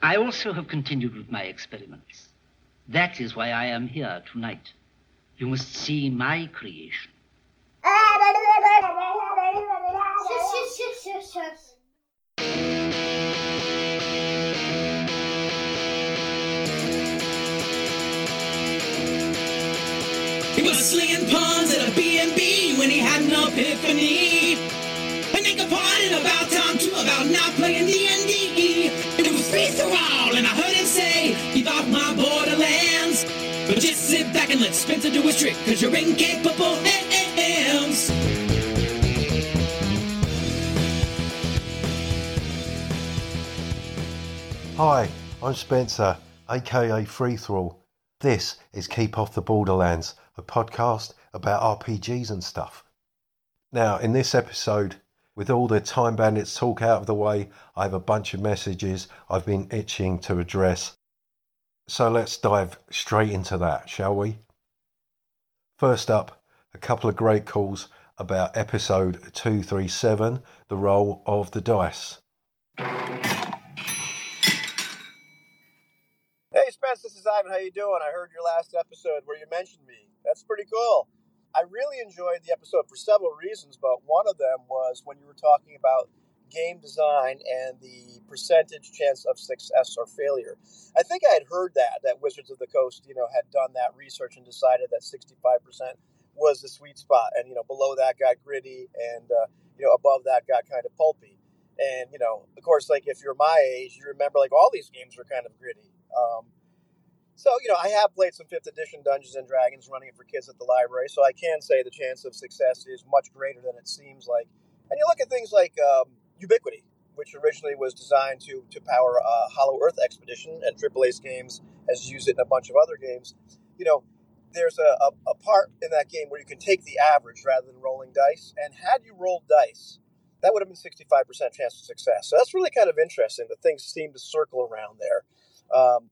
I also have continued with my experiments. That is why I am here tonight. You must see my creation. He was slinging pawns at a B&B when he had an epiphany. Trick, cause you're incapable hands. Hi, I'm Spencer, aka Free Thrall. This is Keep Off the Borderlands, a podcast about RPGs and stuff. Now, in this episode, with all the Time Bandits talk out of the way, I have a bunch of messages I've been itching to address. So let's dive straight into that, shall we? First up, a couple of great calls about episode 237 The Roll of the Dice. Hey Spence, this is Ivan. How you doing? I heard your last episode where you mentioned me. That's pretty cool. I really enjoyed the episode for several reasons, but one of them was when you were talking about game design and the percentage chance of success or failure. I think I had heard that that Wizards of the Coast, you know, had done that research and decided that 65% was the sweet spot, and you know, below that got gritty, and uh, you know, above that got kind of pulpy. And you know, of course, like if you're my age, you remember like all these games were kind of gritty. Um, so, you know, I have played some 5th edition Dungeons and Dragons running it for kids at the library, so I can say the chance of success is much greater than it seems like. And you look at things like um, Ubiquity, which originally was designed to, to power a Hollow Earth expedition, and Ace Games has used it in a bunch of other games. You know, there's a, a, a part in that game where you can take the average rather than rolling dice, and had you rolled dice, that would have been 65% chance of success. So that's really kind of interesting that things seem to circle around there. Um,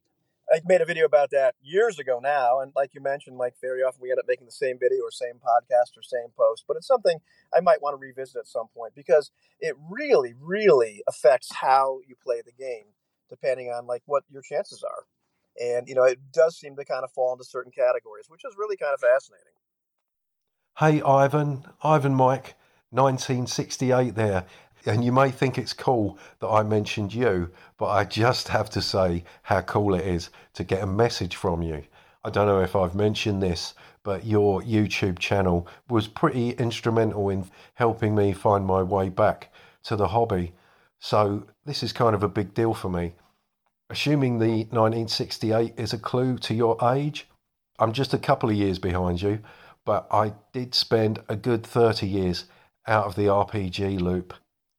I made a video about that years ago now, and like you mentioned, like very often we end up making the same video or same podcast or same post, but it's something I might want to revisit at some point because it really, really affects how you play the game, depending on like what your chances are. And you know, it does seem to kind of fall into certain categories, which is really kind of fascinating. Hey, Ivan, Ivan Mike, 1968 there. And you may think it's cool that I mentioned you, but I just have to say how cool it is to get a message from you. I don't know if I've mentioned this, but your YouTube channel was pretty instrumental in helping me find my way back to the hobby. So this is kind of a big deal for me. Assuming the 1968 is a clue to your age, I'm just a couple of years behind you, but I did spend a good 30 years out of the RPG loop.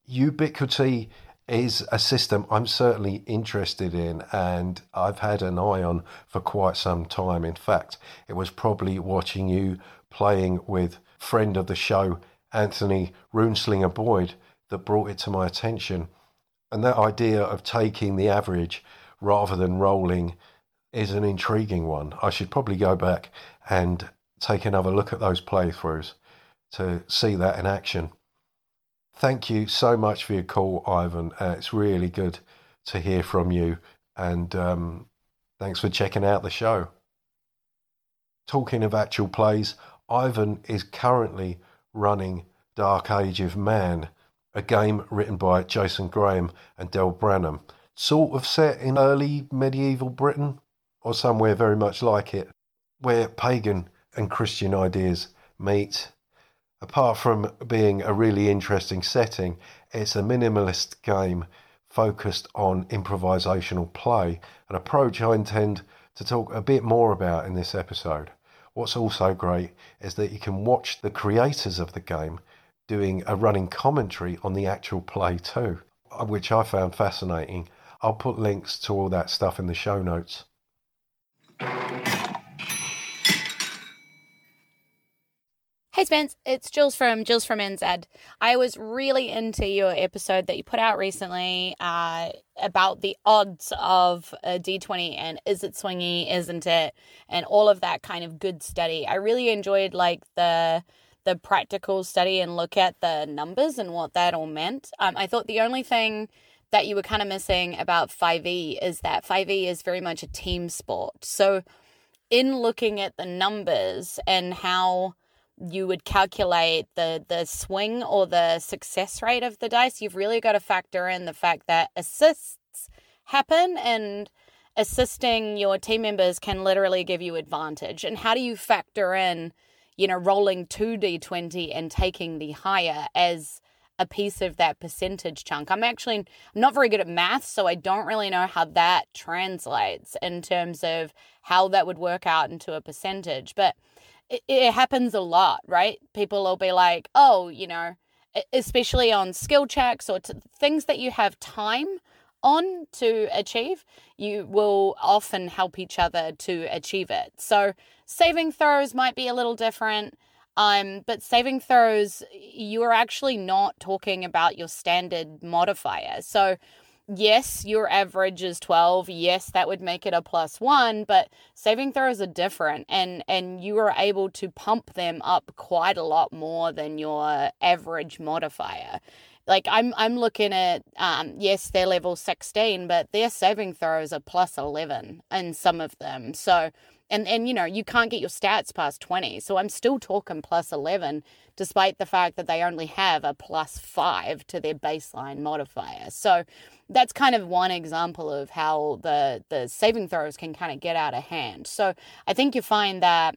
Ubiquity is a system I'm certainly interested in and I've had an eye on for quite some time. In fact, it was probably watching you playing with friend of the show, Anthony Runeslinger Boyd, that brought it to my attention. And that idea of taking the average rather than rolling is an intriguing one. I should probably go back and take another look at those playthroughs to see that in action. Thank you so much for your call, Ivan. Uh, it's really good to hear from you, and um, thanks for checking out the show. Talking of actual plays, Ivan is currently running Dark Age of Man, a game written by Jason Graham and Del Branham, sort of set in early medieval Britain or somewhere very much like it, where pagan and Christian ideas meet. Apart from being a really interesting setting, it's a minimalist game focused on improvisational play, an approach I intend to talk a bit more about in this episode. What's also great is that you can watch the creators of the game doing a running commentary on the actual play too, which I found fascinating. I'll put links to all that stuff in the show notes. Hey Spence, it's Julz from Jewels from NZ. I was really into your episode that you put out recently uh, about the odds of a D20 and is it swingy, isn't it, and all of that kind of good study. I really enjoyed like the the practical study and look at the numbers and what that all meant. Um, I thought the only thing that you were kind of missing about 5e is that 5e is very much a team sport. So, in looking at the numbers and how you would calculate the the swing or the success rate of the dice, you've really got to factor in the fact that assists happen and assisting your team members can literally give you advantage. And how do you factor in, you know, rolling 2d20 and taking the higher as a piece of that percentage chunk? I'm actually not very good at math, so I don't really know how that translates in terms of how that would work out into a percentage. But it, it happens a lot, right? People will be like, oh, you know, especially on skill checks or things that you have time on to achieve, you will often help each other to achieve it. So saving throws might be a little different. Um, but saving throws, you are actually not talking about your standard modifier. So yes, your average is 12. Yes, that would make it a plus one, but saving throws are different and, and you are able to pump them up quite a lot more than your average modifier. Like I'm I'm looking at um yes, they're level 16, but their saving throws are plus 11 in some of them. So and and you know you can't get your stats past 20 so i'm still talking plus 11 despite the fact that they only have a plus 5 to their baseline modifier. So that's kind of one example of how the the saving throws can kind of get out of hand. So i think you find that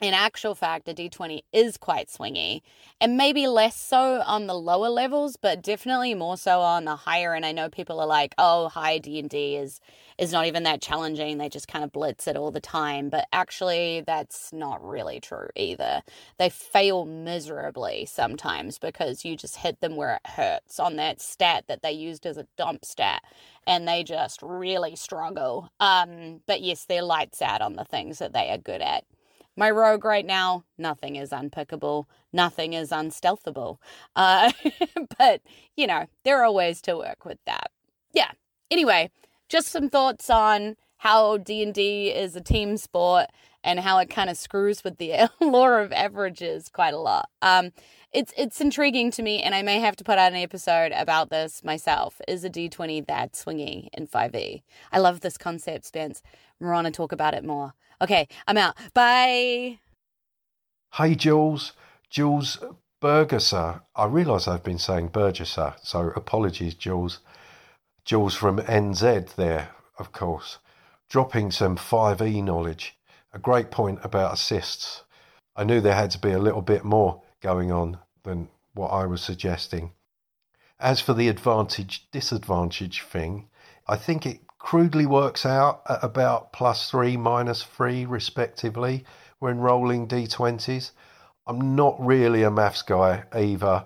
in actual fact, a D20 is quite swingy and maybe less so on the lower levels, but definitely more so on the higher. And I know people are like, oh, high D&D is, is not even that challenging. They just kind of blitz it all the time. But actually, that's not really true either. They fail miserably sometimes because you just hit them where it hurts on that stat that they used as a dump stat. And they just really struggle. Um, but yes, they're lights out on the things that they are good at. My rogue right now, nothing is unpickable, nothing is unstealthable. Uh, but, you know, there are ways to work with that. Yeah. Anyway, just some thoughts on how D&D is a team sport and how it kind of screws with the law of averages quite a lot. Um, it's it's intriguing to me, and I may have to put out an episode about this myself. Is a D20 that swingy in 5e? I love this concept, Spence. We're on to talk about it more. Okay, I'm out. Bye. Hey, Julz. Julz Burgisser. I realise I've been saying Burgesser, so apologies, Julz. Jewels from NZ there, of course. Dropping some 5e knowledge. A great point about assists. I knew there had to be a little bit more going on than what I was suggesting. As for the advantage disadvantage thing, I think it crudely works out at about plus three, minus three, respectively, when rolling d20s. I'm not really a maths guy either,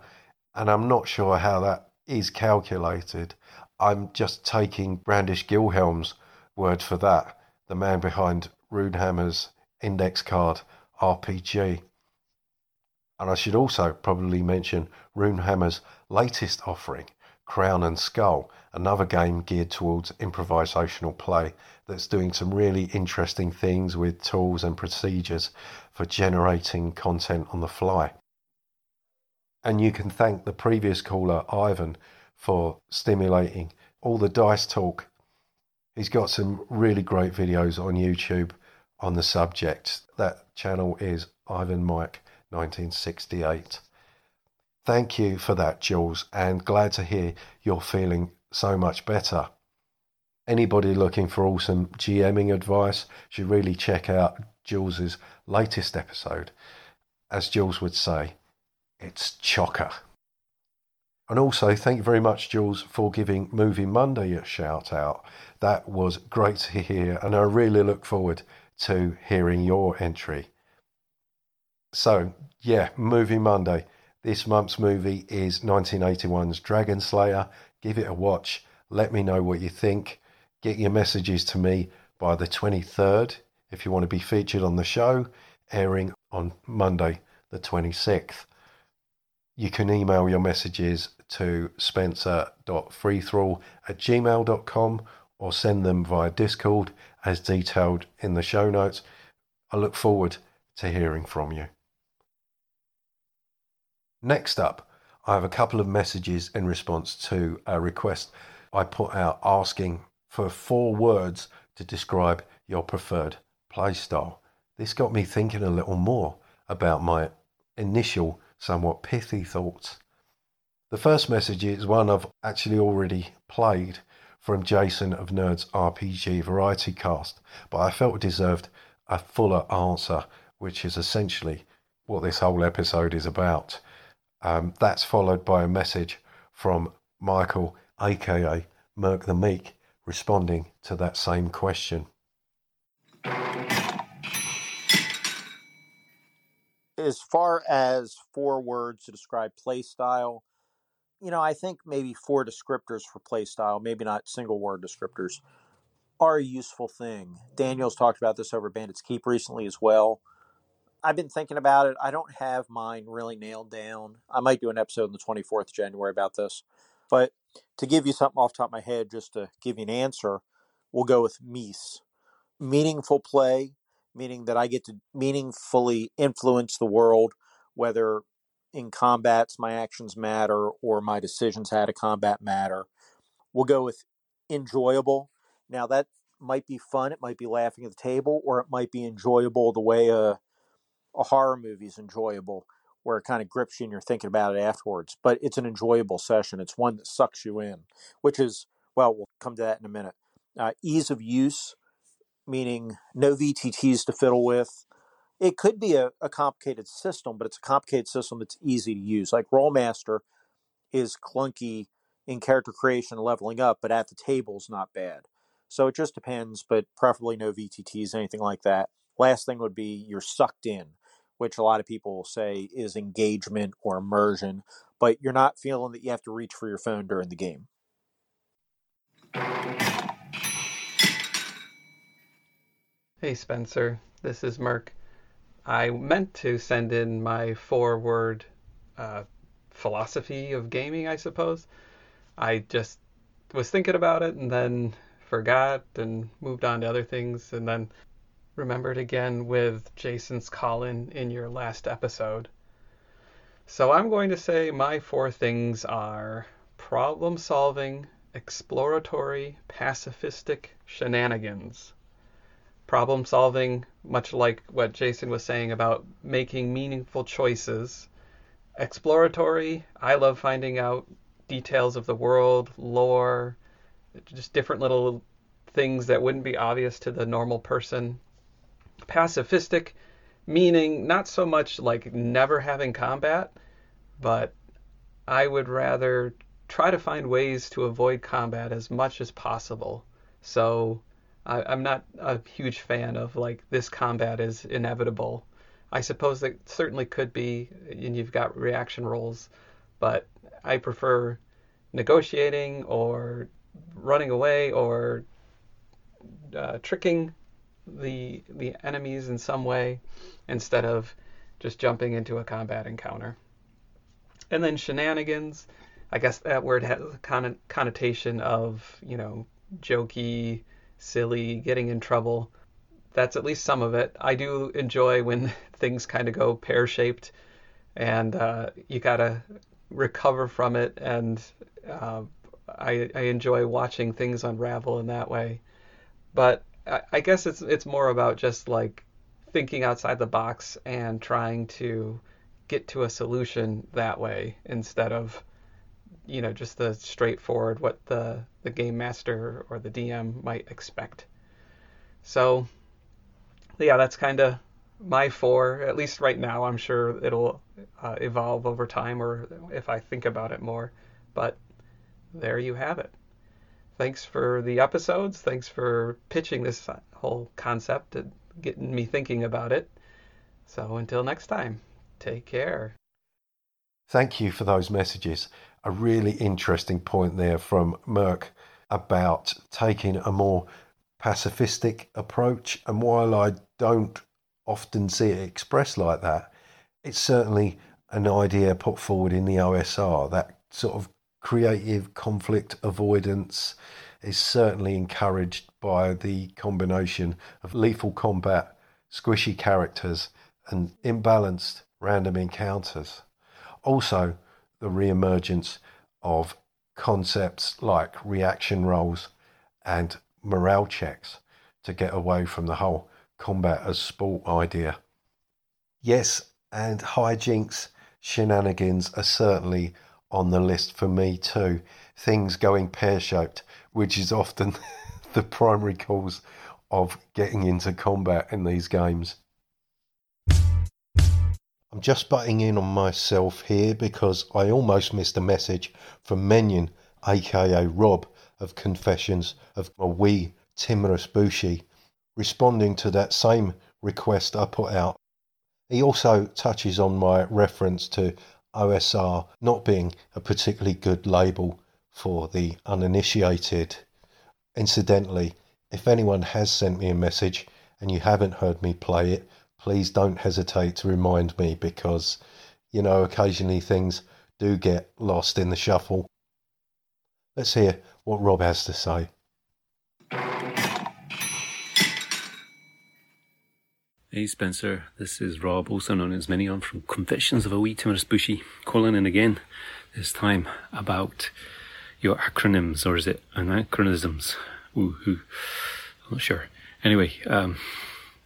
and I'm not sure how that is calculated. I'm just taking Brandish Gilhelm's word for that, the man behind Runehammer's index card RPG. And I should also probably mention Runehammer's latest offering, Crown and Skull, another game geared towards improvisational play that's doing some really interesting things with tools and procedures for generating content on the fly. And you can thank the previous caller, Ivan, for stimulating all the dice talk. He's got some really great videos on YouTube on the subject. That channel is Ivan Mike 1968. Thank you for that, Julz, and glad to hear you're feeling so much better. Anybody looking for awesome GMing advice should really check out Julz's latest episode. As Julz would say, it's chocker. And also, thank you very much, Julz, for giving Movie Monday a shout out. That was great to hear, and I really look forward to hearing your entry. So, yeah, Movie Monday. This month's movie is 1981's Dragon Slayer. Give it a watch. Let me know what you think. Get your messages to me by the 23rd if you want to be featured on the show, airing on Monday, the 26th. You can email your messages to spencer.freethrall at gmail.com or send them via Discord as detailed in the show notes. I look forward to hearing from you. Next up, I have a couple of messages in response to a request I put out asking for four words to describe your preferred playstyle. This got me thinking a little more about my initial, somewhat pithy thoughts. The first message is one I've actually already played from Jason of Nerds RPG Variety Cast, but I felt it deserved a fuller answer, which is essentially what this whole episode is about. Um, that's followed by a message from Michael, aka Mirke the Meek, responding to that same question. As far as four words to describe play style, you know, I think maybe four descriptors for play style, maybe not single word descriptors, are a useful thing. Daniel's talked about this over Bandits Keep recently as well. I've been thinking about it. I don't have mine really nailed down. I might do an episode on the 24th of January about this. But to give you something off top of my head, just to give you an answer, we'll go with Mies. Meaningful play, meaning that I get to meaningfully influence the world, whether in combats my actions matter or my decisions had a combat matter. We'll go with enjoyable. Now that might be fun. It might be laughing at the table, or it might be enjoyable the way a a horror movie is enjoyable, where it kind of grips you and you're thinking about it afterwards. But it's an enjoyable session. It's one that sucks you in, which is well, we'll come to that in a minute. Uh, ease of use, meaning no VTTs to fiddle with, it could be a, a complicated system, but it's a complicated system that's easy to use. Like Rolemaster is clunky in character creation and leveling up, but at the table is not bad. So it just depends, but preferably no VTTs, anything like that. Last thing would be you're sucked in, which a lot of people say is engagement or immersion, but you're not feeling that you have to reach for your phone during the game. Hey Spencer, this is Mirke. I meant to send in my four word uh, philosophy of gaming, I suppose. I just was thinking about it and then forgot and moved on to other things and then remembered again with Jason's call in in your last episode. So I'm going to say my four things are problem solving, exploratory, pacifistic shenanigans problem solving, much like what Jason was saying about making meaningful choices. Exploratory, I love finding out details of the world, lore, just different little things that wouldn't be obvious to the normal person. Pacifistic, meaning not so much like never having combat, but I would rather try to find ways to avoid combat as much as possible. So I, am not a huge fan of like this combat is inevitable. I suppose that certainly could be, and you've got reaction rolls, but I prefer negotiating or running away or uh, tricking the the enemies in some way instead of just jumping into a combat encounter. And then shenanigans, I guess that word has a connotation of you know jokey silly, getting in trouble. That's at least some of it. I do enjoy when things kind of go pear shaped and uh, you got to recover from it. And uh, I, I enjoy watching things unravel in that way. But I, guess it's it's more about just like thinking outside the box and trying to get to a solution that way instead of you know just the straightforward what the the game master or the DM might expect. So yeah, that's kind of my four. At least right now, I'm sure it'll uh, evolve over time, or if I think about it more. But there you have it. Thanks for the episodes. Thanks for pitching this whole concept and getting me thinking about it. So until next time, take care. Thank you for those messages a really interesting point there from Mirke about taking a more pacifistic approach. And while I don't often see it expressed like that, it's certainly an idea put forward in the OSR that sort of creative conflict avoidance is certainly encouraged by the combination of lethal combat, squishy characters, and imbalanced random encounters. Also, the re-emergence of concepts like reaction rolls and morale checks to get away from the whole combat as sport idea. Yes, and hijinks, shenanigans are certainly on the list for me too. Things going pear shaped, which is often the primary cause of getting into combat in these games. I'm just butting in on myself here because I almost missed a message from Menion, aka Rob of Confessions of a Wee Timorous Bushi, responding to that same request I put out. He also touches on my reference to OSR not being a particularly good label for the uninitiated. Incidentally, if anyone has sent me a message and you haven't heard me play it, please don't hesitate to remind me because, you know, occasionally things do get lost in the shuffle. Let's hear what Rob has to say. Hey Spencer, this is Rob, also known as Menion from Confessions of a Wee Timorous Bushi, calling in again, this time about your acronyms, or is it anachronisms? I'm not sure. Anyway, um,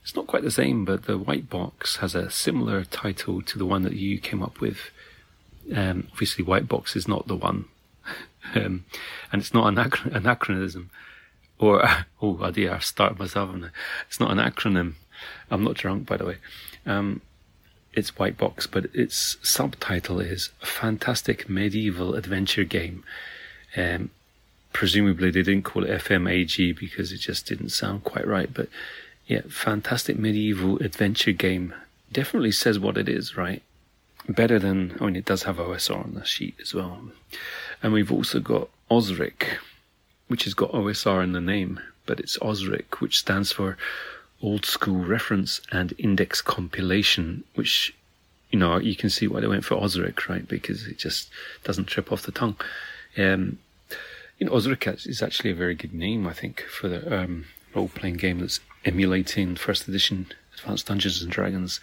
it's not quite the same, but the white box has a similar title to the one that you came up with. Um, obviously, white box is not the one, um, and it's not an anachronism. Or, oh, did, I've started myself on. It's not an acronym. I'm not drunk, by the way. Um, it's white box, but its subtitle is fantastic medieval adventure game. Um, presumably they didn't call it FMAG because it just didn't sound quite right. But yeah, fantastic medieval adventure game. Definitely says what it is, right? Better than, I mean, it does have OSR on the sheet as well. And we've also got Osric, which has got OSR in the name, but it's Osric, which stands for Old School Reference and Index Compilation, which, you know, you can see why they went for Osric, right? Because it just doesn't trip off the tongue. Um, you know, Osric is actually a very good name, I think, for the um, role-playing game that's emulating first edition Advanced Dungeons and Dragons.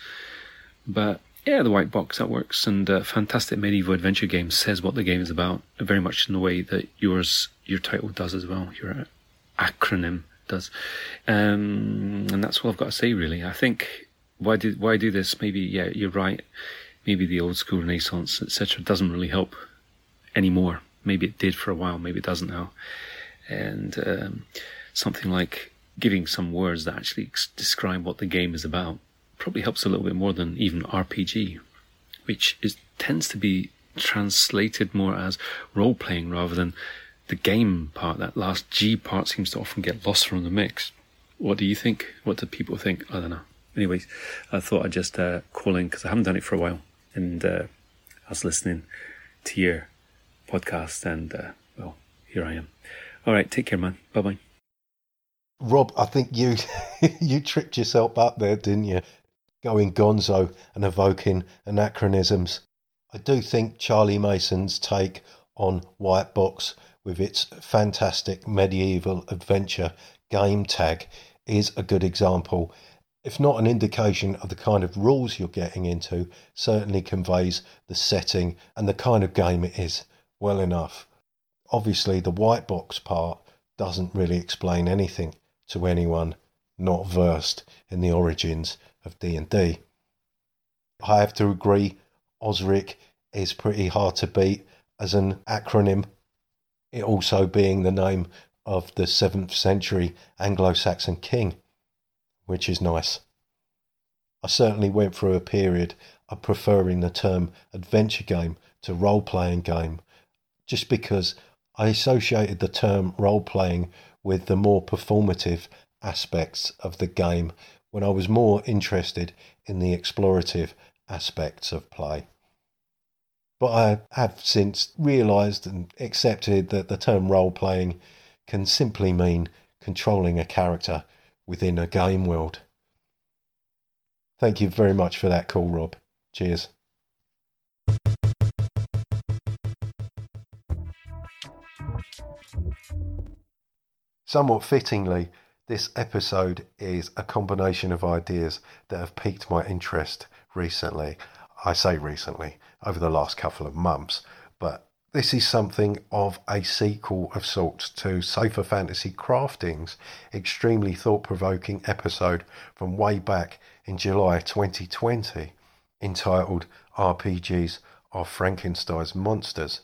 But yeah, the white box that works, and uh, fantastic medieval adventure game says what the game is about, very much in the way that yours, your title does as well. Your acronym does, um, and that's all I've got to say. Really, I think why do why do this? Maybe yeah, you're right. Maybe the old school Renaissance, etc., doesn't really help anymore. Maybe it did for a while. Maybe it doesn't now. And um, something like giving some words that actually describe what the game is about probably helps a little bit more than even RPG, which is tends to be translated more as role playing rather than the game part. That last G part seems to often get lost from the mix. What do you think? What do people think? I don't know. Anyways, I thought I'd just uh, call in because I haven't done it for a while, and uh, I was listening to your podcast, and uh, well, here I am. All right, take care, man. Bye bye. Rob, I think you you tripped yourself up there, didn't you? Going gonzo and evoking anachronisms. I do think Charlie Mason's take on White Box with its fantastic medieval adventure game tag is a good example. If not an indication of the kind of rules you're getting into, certainly conveys the setting and the kind of game it is well enough. Obviously, the white box part doesn't really explain anything to anyone not versed in the origins of D&D. I have to agree, Osric is pretty hard to beat as an acronym, it also being the name of the 7th century Anglo Saxon king, which is nice. I certainly went through a period of preferring the term adventure game to role playing game just because I associated the term role playing with the more performative aspects of the game when I was more interested in the explorative aspects of play. But I have since realised and accepted that the term role playing can simply mean controlling a character within a game world. Thank you very much for that call, Rob. Cheers. Somewhat fittingly, this episode is a combination of ideas that have piqued my interest recently. I say recently, over the last couple of months, but This is something of a sequel of sorts to Safer Fantasy Crafting's extremely thought provoking episode from way back in July 2020 entitled RPGs are Frankenstein's Monsters.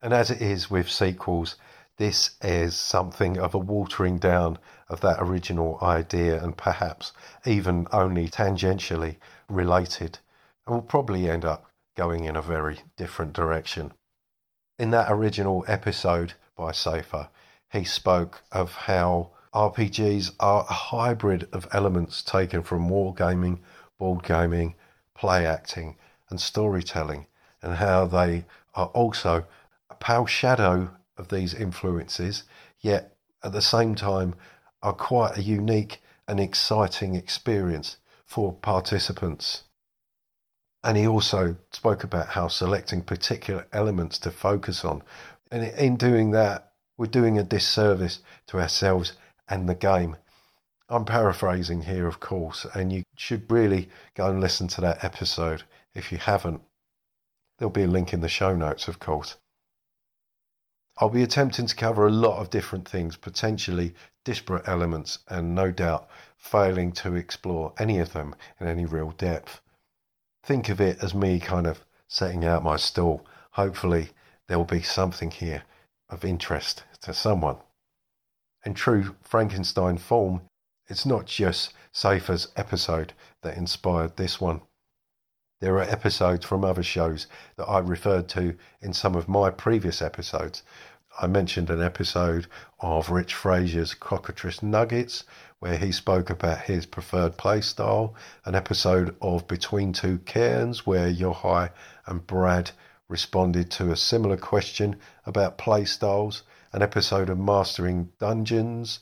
And as it is with sequels, this is something of a watering down of that original idea and perhaps even only tangentially related and will probably end up going in a very different direction. In that original episode by Safer, he spoke of how RPGs are a hybrid of elements taken from wargaming, board gaming, play acting, and storytelling, and how they are also a pale shadow of these influences, yet at the same time are quite a unique and exciting experience for participants. And he also spoke about how selecting particular elements to focus on. And in doing that, we're doing a disservice to ourselves and the game. I'm paraphrasing here, of course, and you should really go and listen to that episode if you haven't. There'll be a link in the show notes, of course. I'll be attempting to cover a lot of different things, potentially disparate elements, and no doubt failing to explore any of them in any real depth think of it as me kind of setting out my stall. Hopefully, there will be something here of interest to someone. In true Frankenstein form, it's not just Safer's episode that inspired this one. There are episodes from other shows that I referred to in some of my previous episodes. I mentioned an episode of Rich Frazier's Cockatrice Nuggets, where he spoke about his preferred play style, an episode of Between Two Cairns, where Yochai and Brad responded to a similar question about play styles, an episode of Mastering Dungeons,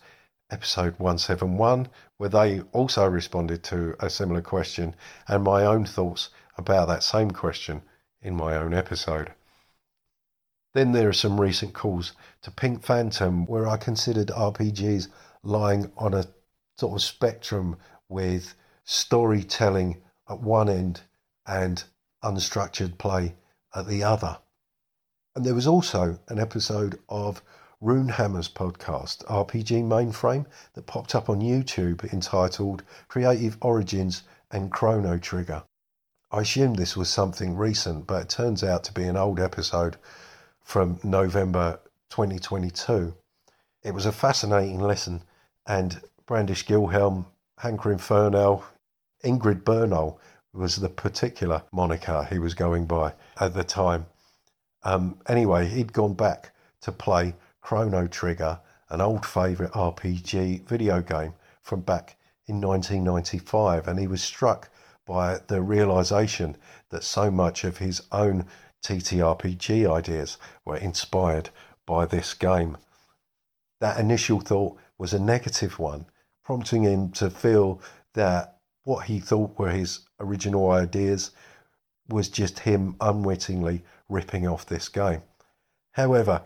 episode 171, where they also responded to a similar question, and my own thoughts about that same question in my own episode. Then there are some recent calls to Pink Phantom, where I considered RPGs lying on a sort of spectrum with storytelling at one end and unstructured play at the other. And there was also an episode of Runehammer's podcast, RPG Mainframe, that popped up on YouTube entitled Creative Origins and Chrono Trigger. I assumed this was something recent, but it turns out to be an old episode from November 2022. It was a fascinating lesson, and Brandish Gilhelm, Hankerin Ferinale, Ingrid Bernal was the particular moniker he was going by at the time. Um, anyway, he'd gone back to play Chrono Trigger, an old favourite RPG video game from back in 1995, and he was struck by the realization that so much of his own TTRPG ideas were inspired by this game. That initial thought was a negative one, prompting him to feel that what he thought were his original ideas was just him unwittingly ripping off this game. However,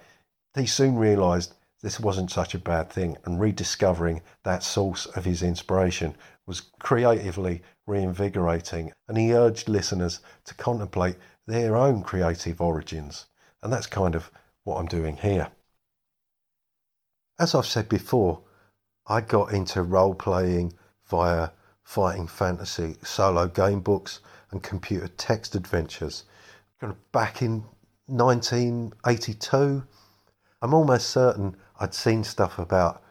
he soon realized this wasn't such a bad thing, and rediscovering that source of his inspiration was creatively reinvigorating, and he urged listeners to contemplate their own creative origins. And that's kind of what I'm doing here. As I've said before, I got into role playing via fighting fantasy, solo game books, and computer text adventures. Back in 1982, I'm almost certain I'd seen stuff about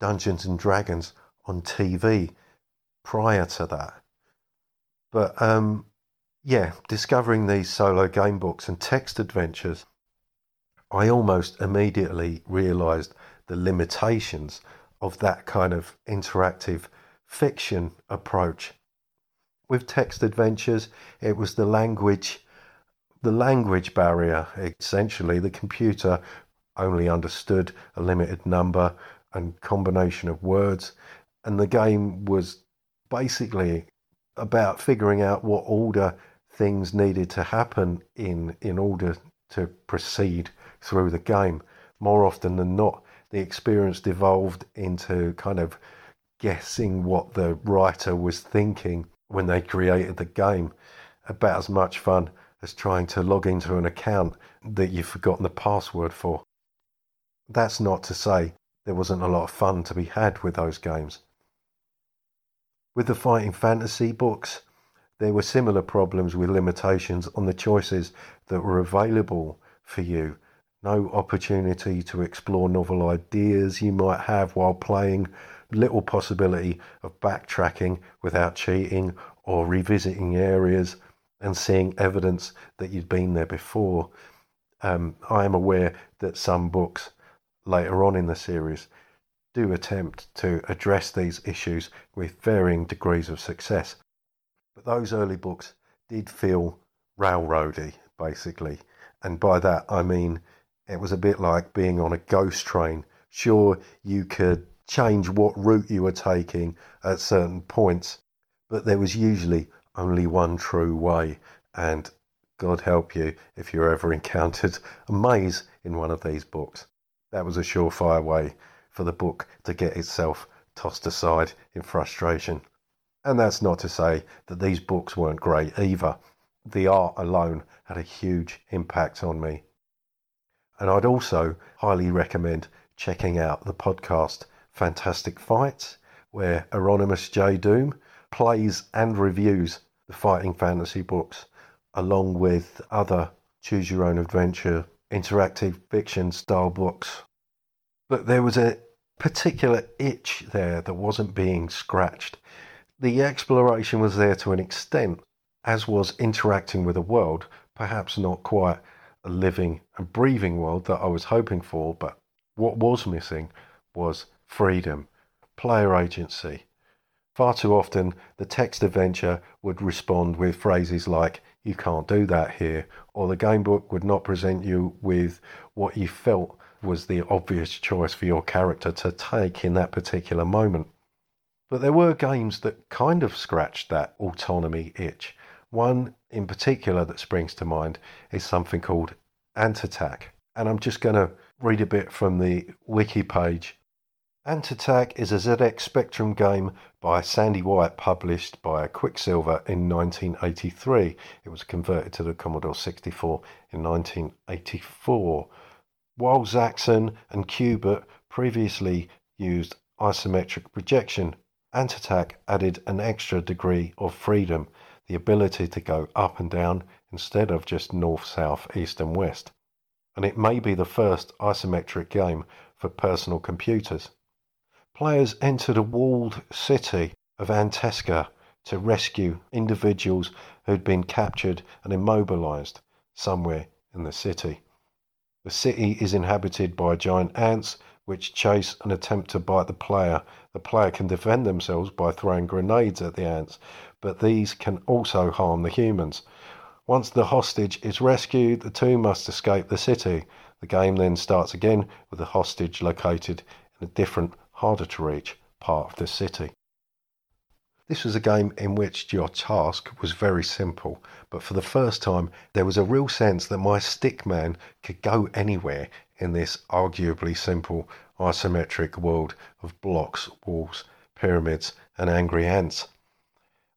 Dungeons and Dragons on TV prior to that. But um, yeah, discovering these solo game books and text adventures, I almost immediately realised the limitations of that kind of interactive fiction approach. With text adventures, it was the language, the language barrier. Essentially, the computer only understood a limited number and combination of words, and the game was basically about figuring out what order things needed to happen in in order to proceed through the game. More often than not, the experience devolved into kind of guessing what the writer was thinking when they created the game. About as much fun as trying to log into an account that you've forgotten the password for. That's not to say there wasn't a lot of fun to be had with those games. With the fighting fantasy books, there were similar problems with limitations on the choices that were available for you. No opportunity to explore novel ideas you might have while playing, little possibility of backtracking without cheating or revisiting areas and seeing evidence that you'd been there before. Um, I am aware that some books later on in the series do attempt to address these issues with varying degrees of success. But those early books did feel railroady, basically. And by that, I mean it was a bit like being on a ghost train. Sure, you could change what route you were taking at certain points, but there was usually only one true way. And God help you if you ever encountered a maze in one of these books. That was a surefire way for the book to get itself tossed aside in frustration. And that's not to say that these books weren't great either. The art alone had a huge impact on me. And I'd also highly recommend checking out the podcast Fantastic Fights, where Euronymous J. Doom plays and reviews the fighting fantasy books, along with other choose your own adventure interactive fiction style books. But there was a particular itch there that wasn't being scratched. The exploration was there to an extent, as was interacting with a world, perhaps not quite a living and breathing world that I was hoping for, but what was missing was freedom, player agency. Far too often, the text adventure would respond with phrases like, you can't do that here, or the game book would not present you with what you felt was the obvious choice for your character to take in that particular moment. But there were games that kind of scratched that autonomy itch. One in particular that springs to mind is something called Ant Attack. And I'm just going to read a bit from the wiki page. Ant Attack is a ZX Spectrum game by Sandy White, published by Quicksilva in 1983. It was converted to the Commodore 64 in 1984. While Zaxxon and Q*bert previously used isometric projection, Ant Attack added an extra degree of freedom, the ability to go up and down instead of just north, south, east, and west. And it may be the first isometric game for personal computers. Players entered a walled city of Antescher to rescue individuals who had been captured and immobilized somewhere in the city. The city is inhabited by giant ants which chase and attempt to bite the player. The player can defend themselves by throwing grenades at the ants, but these can also harm the humans. Once the hostage is rescued, the two must escape the city. The game then starts again with the hostage located in a different harder to reach part of the city. This was a game in which your task was very simple, but for the first time there was a real sense that my stick man could go anywhere in this arguably simple isometric world of blocks, walls, pyramids, and angry ants.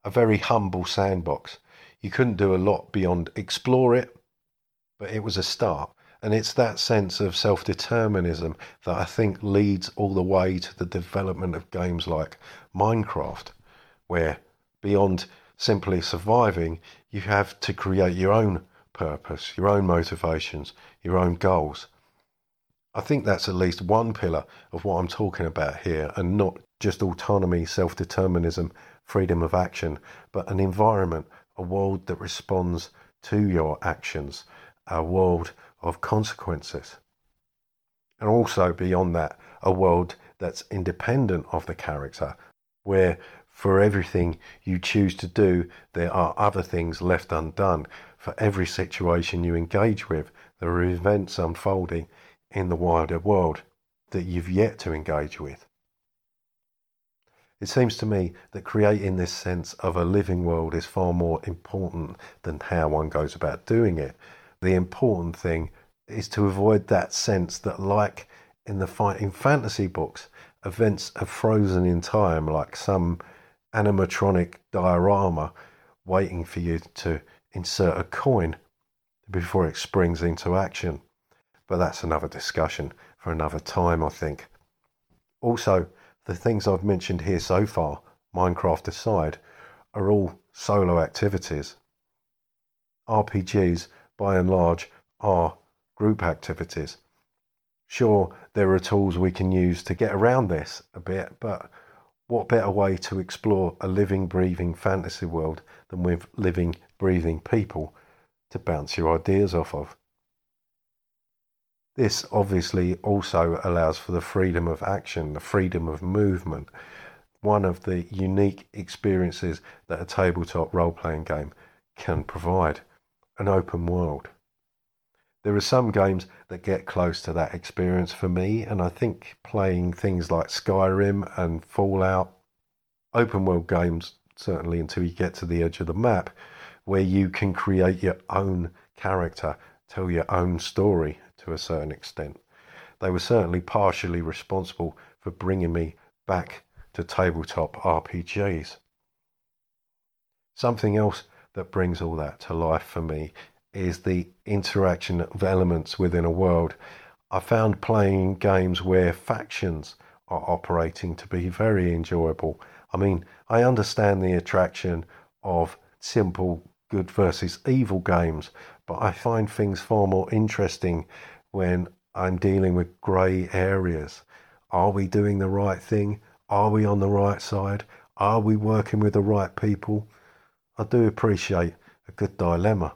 A very humble sandbox. You couldn't do a lot beyond explore it, but it was a start. And it's that sense of self determinism that I think leads all the way to the development of games like Minecraft, where beyond simply surviving, you have to create your own purpose, your own motivations, your own goals. I think that's at least one pillar of what I'm talking about here, and not just autonomy, self determinism, freedom of action, but an environment, a world that responds to your actions, a world of consequences. And also beyond that, a world that's independent of the character, where for everything you choose to do, there are other things left undone. For every situation you engage with, there are events unfolding in the wider world that you've yet to engage with. It seems to me that creating this sense of a living world is far more important than how one goes about doing it the important thing is to avoid that sense that, like in the fighting fantasy books, events are frozen in time, like some animatronic diorama waiting for you to insert a coin. before it springs into action. But that's another discussion for another time, I think. Also, the things I've mentioned here so far, Minecraft aside, are all solo activities. RPGs, by and large, are group activities. Sure, there are tools we can use to get around this a bit, but what better way to explore a living, breathing fantasy world than with living, breathing people to bounce your ideas off of? This obviously also allows for the freedom of action, the freedom of movement, one of the unique experiences that a tabletop role playing game can provide an open world. There are some games that get close to that experience for me, and I think playing things like Skyrim and Fallout, open world games, certainly until you get to the edge of the map, where you can create your own character, tell your own story to a certain extent. They were certainly partially responsible for bringing me back to tabletop RPGs. Something else that brings all that to life for me is the interaction of elements within a world. I found playing games where factions are operating to be very enjoyable. I mean, I understand the attraction of simple good versus evil games, but I find things far more interesting when I'm dealing with grey areas. Are we doing the right thing? Are we on the right side? Are we working with the right people? I do appreciate a good dilemma.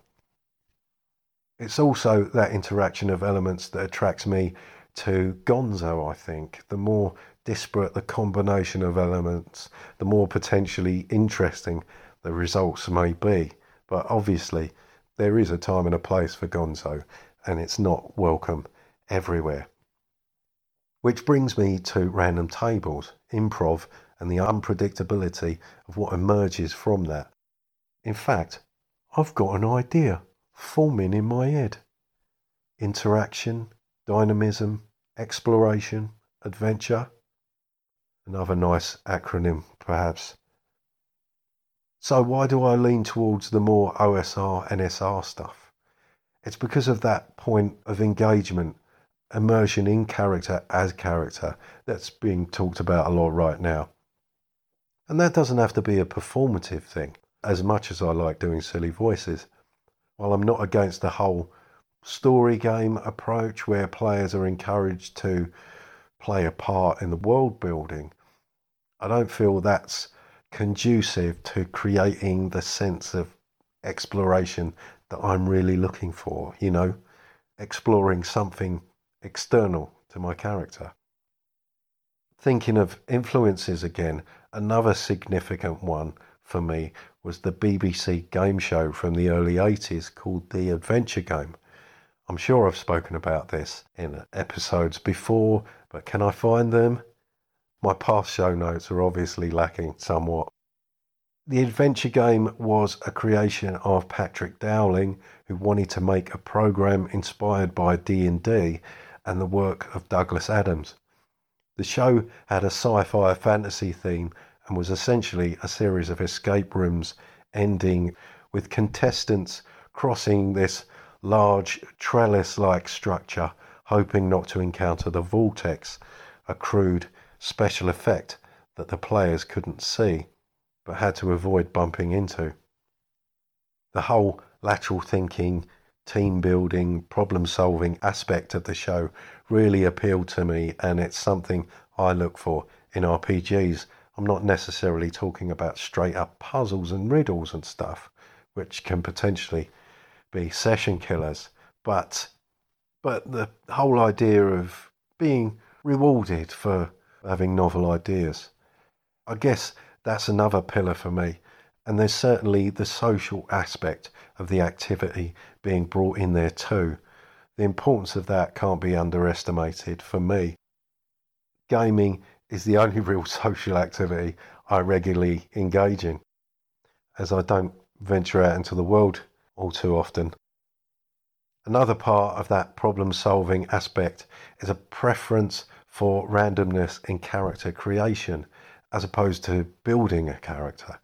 It's also that interaction of elements that attracts me to Gonzo, I think. The more disparate the combination of elements, the more potentially interesting the results may be. But obviously, there is a time and a place for Gonzo, and it's not welcome everywhere. Which brings me to random tables, improv, and the unpredictability of what emerges from that. In fact, I've got an idea forming in my head. Interaction, dynamism, exploration, adventure. Another nice acronym, perhaps. So, why do I lean towards the more OSR, NSR stuff? It's because of that point of engagement, immersion in character as character that's being talked about a lot right now. And that doesn't have to be a performative thing, as much as I like doing silly voices. While I'm not against the whole story game approach where players are encouraged to play a part in the world building, I don't feel that's conducive to creating the sense of exploration that I'm really looking for, you know, exploring something external to my character. Thinking of influences again, another significant one for me was the BBC game show from the early 80s called The Adventure Game. I'm sure I've spoken about this in episodes before, but can I find them? My past show notes are obviously lacking somewhat. The adventure game was a creation of Patrick Dowling, who wanted to make a program inspired by D&D and the work of Douglas Adams. The show had a sci-fi fantasy theme and was essentially a series of escape rooms ending with contestants crossing this large trellis like structure, hoping not to encounter the vortex, a crude special effect that the players couldn't see but had to avoid bumping into. The whole lateral thinking, team building, problem solving aspect of the show really appealed to me, and it's something I look for in RPGs I'm not necessarily talking about straight up puzzles and riddles and stuff, which can potentially be session killers, but but the whole idea of being rewarded for having novel ideas. I guess that's another pillar for me. And there's certainly the social aspect of the activity being brought in there too. The importance of that can't be underestimated for me. Gaming is the only real social activity I regularly engage in, as I don't venture out into the world all too often. Another part of that problem solving aspect is a preference for randomness in character creation as opposed to building a character.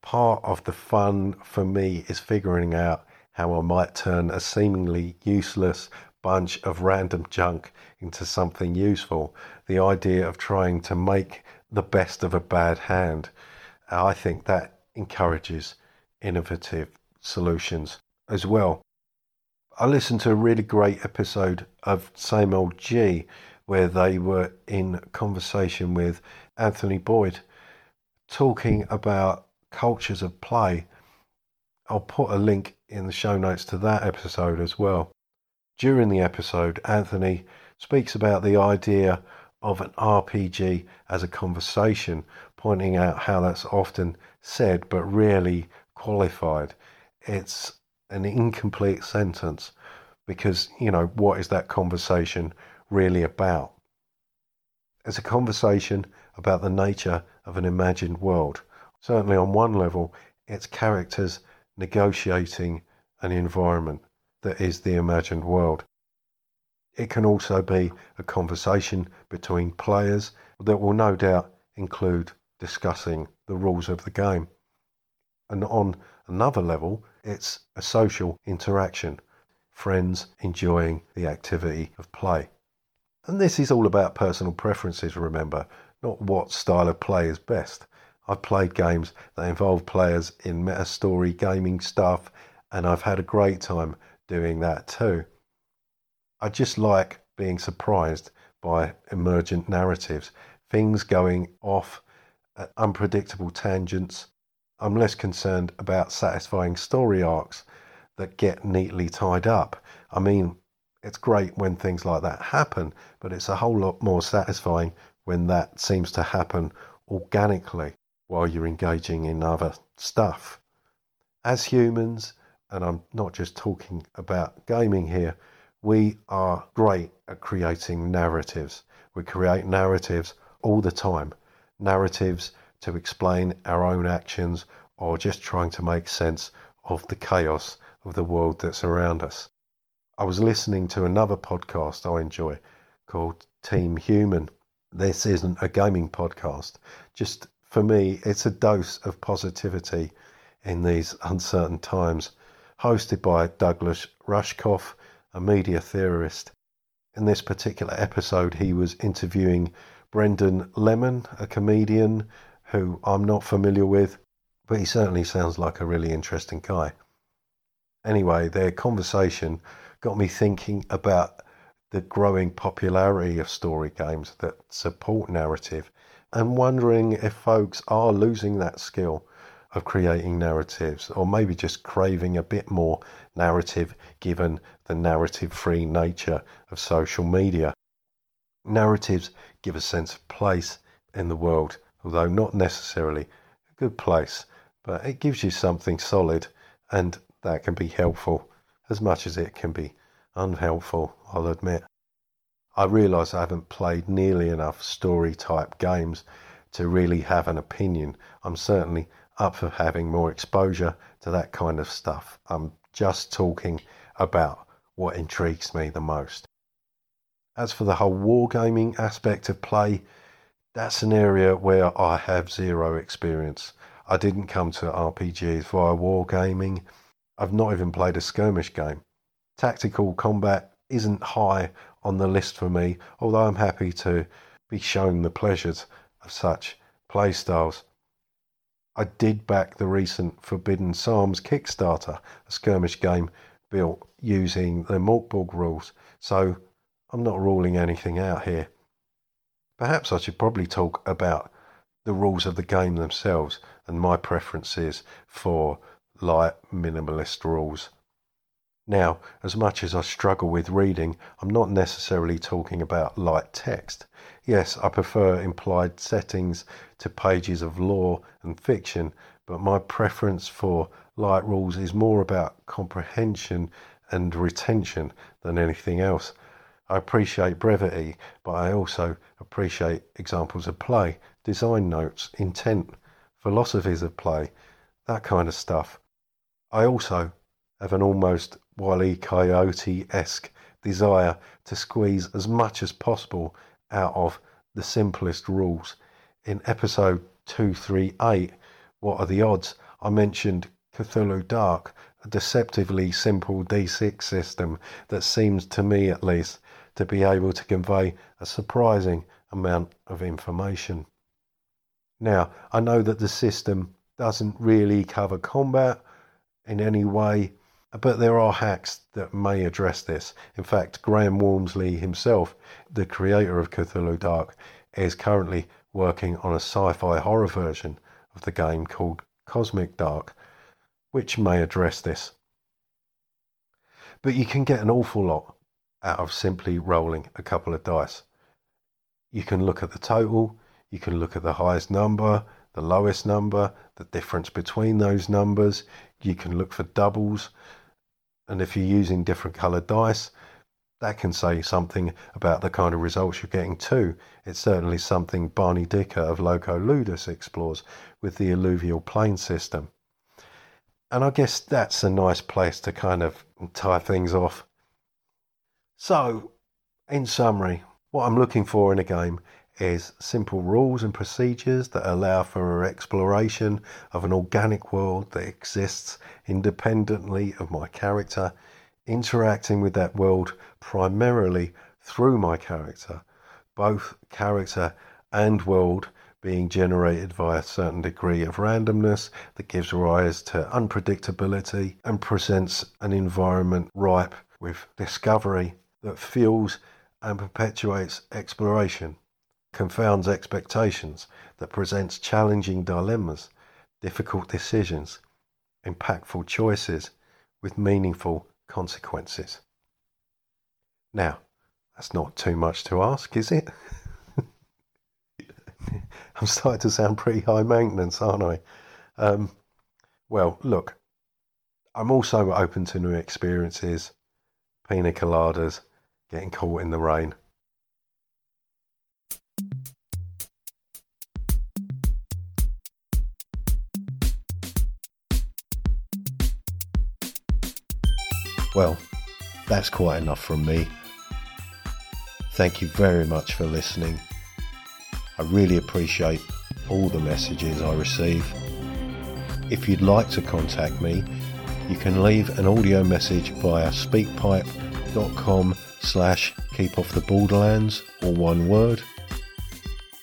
Part of the fun for me is figuring out how I might turn a seemingly useless bunch of random junk into something useful. The idea of trying to make the best of a bad hand. I think that encourages innovative solutions as well. I listened to a really great episode of Same Old G where they were in conversation with Anthony Boyd talking about cultures of play. I'll put a link in the show notes to that episode as well. During the episode, Anthony speaks about the idea of an RPG as a conversation, pointing out how that's often said but rarely qualified. It's an incomplete sentence because, you know, what is that conversation really about? It's a conversation about the nature of an imagined world. Certainly, on one level, it's characters negotiating an environment that is the imagined world. It can also be a conversation between players that will no doubt include discussing the rules of the game. And on another level, it's a social interaction, friends enjoying the activity of play. And this is all about personal preferences, remember, not what style of play is best. I've played games that involve players in meta story gaming stuff, and I've had a great time doing that too. I just like being surprised by emergent narratives, things going off at unpredictable tangents. I'm less concerned about satisfying story arcs that get neatly tied up. I mean, it's great when things like that happen, but it's a whole lot more satisfying when that seems to happen organically while you're engaging in other stuff. As humans, and I'm not just talking about gaming here, we are great at creating narratives. We create narratives all the time. Narratives to explain our own actions or just trying to make sense of the chaos of the world that's around us. I was listening to another podcast I enjoy called Team Human. This isn't a gaming podcast. Just for me, it's a dose of positivity in these uncertain times. Hosted by Douglas Rushkoff, a media theorist. In this particular episode, he was interviewing Brendan Lemon, a comedian who I'm not familiar with, but he certainly sounds like a really interesting guy. Anyway, their conversation got me thinking about the growing popularity of story games that support narrative and wondering if folks are losing that skill of creating narratives, or maybe just craving a bit more narrative given the narrative free nature of social media. Narratives give a sense of place in the world, although not necessarily a good place, but it gives you something solid, and that can be helpful as much as it can be unhelpful, I'll admit. I realise I haven't played nearly enough story type games to really have an opinion. I'm certainly up for having more exposure to that kind of stuff. I'm just talking about what intrigues me the most. As for the whole wargaming aspect of play, that's an area where I have zero experience. I didn't come to RPGs via wargaming. I've not even played a skirmish game. Tactical combat isn't high on the list for me, although I'm happy to be shown the pleasures of such playstyles. I did back the recent Forbidden Psalms Kickstarter, a skirmish game built using the Mörk Borg rules, so I'm not ruling anything out here. Perhaps I should probably talk about the rules of the game themselves and my preferences for light minimalist rules. Now, as much as I struggle with reading, I'm not necessarily talking about light text. Yes, I prefer implied settings to pages of lore and fiction, but my preference for light rules is more about comprehension and retention than anything else. I appreciate brevity, but I also appreciate examples of play, design notes, intent, philosophies of play, that kind of stuff. I also have an almost Wile Coyote esque desire to squeeze as much as possible out of the simplest rules. In episode 238, What Are the Odds? I mentioned Cthulhu Dark a deceptively simple D6 system that seems to me at least to be able to convey a surprising amount of information. Now, I know that the system doesn't really cover combat in any way, but there are hacks that may address this. In fact, Graham Walmsley himself, the creator of Cthulhu Dark, is currently working on a sci fi horror version of the game called Cosmic Dark, which may address this. But you can get an awful lot out of simply rolling a couple of dice. You can look at the total, you can look at the highest number, the lowest number, the difference between those numbers, you can look for doubles, and if you're using different coloured dice, that can say something about the kind of results you're getting too. It's certainly something Barney Dicker of Loco Ludus explores with the alluvial plane system. And I guess that's a nice place to kind of tie things off. So, in summary, what I'm looking for in a game is simple rules and procedures that allow for exploration of an organic world that exists independently of my character, interacting with that world primarily through my character, both character and world being generated via a certain degree of randomness that gives rise to unpredictability and presents an environment ripe with discovery that fuels and perpetuates exploration, confounds expectations, that presents challenging dilemmas, difficult decisions, impactful choices with meaningful consequences. Now, that's not too much to ask, is it? I'm starting to sound pretty high maintenance, aren't I? Um, well, look, I'm also open to new experiences, pina coladas, getting caught in the rain. Well, that's quite enough from me. Thank you very much for listening. I really appreciate all the messages I receive. If you'd like to contact me, you can leave an audio message via speakpipe.com slash keep off the borderlands or one word,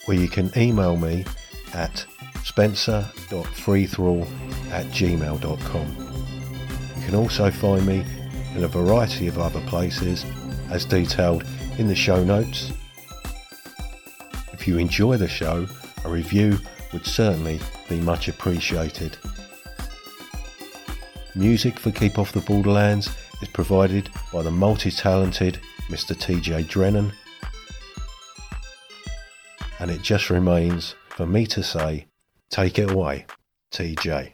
or you can email me at spencer.freethrall at gmail.com. You can also find me in a variety of other places as detailed in the show notes if you enjoy the show, a review would certainly be much appreciated. Music for Keep Off the Borderlands is provided by the multi talented Mr. TJ Drennan. And it just remains for me to say, take it away, TJ.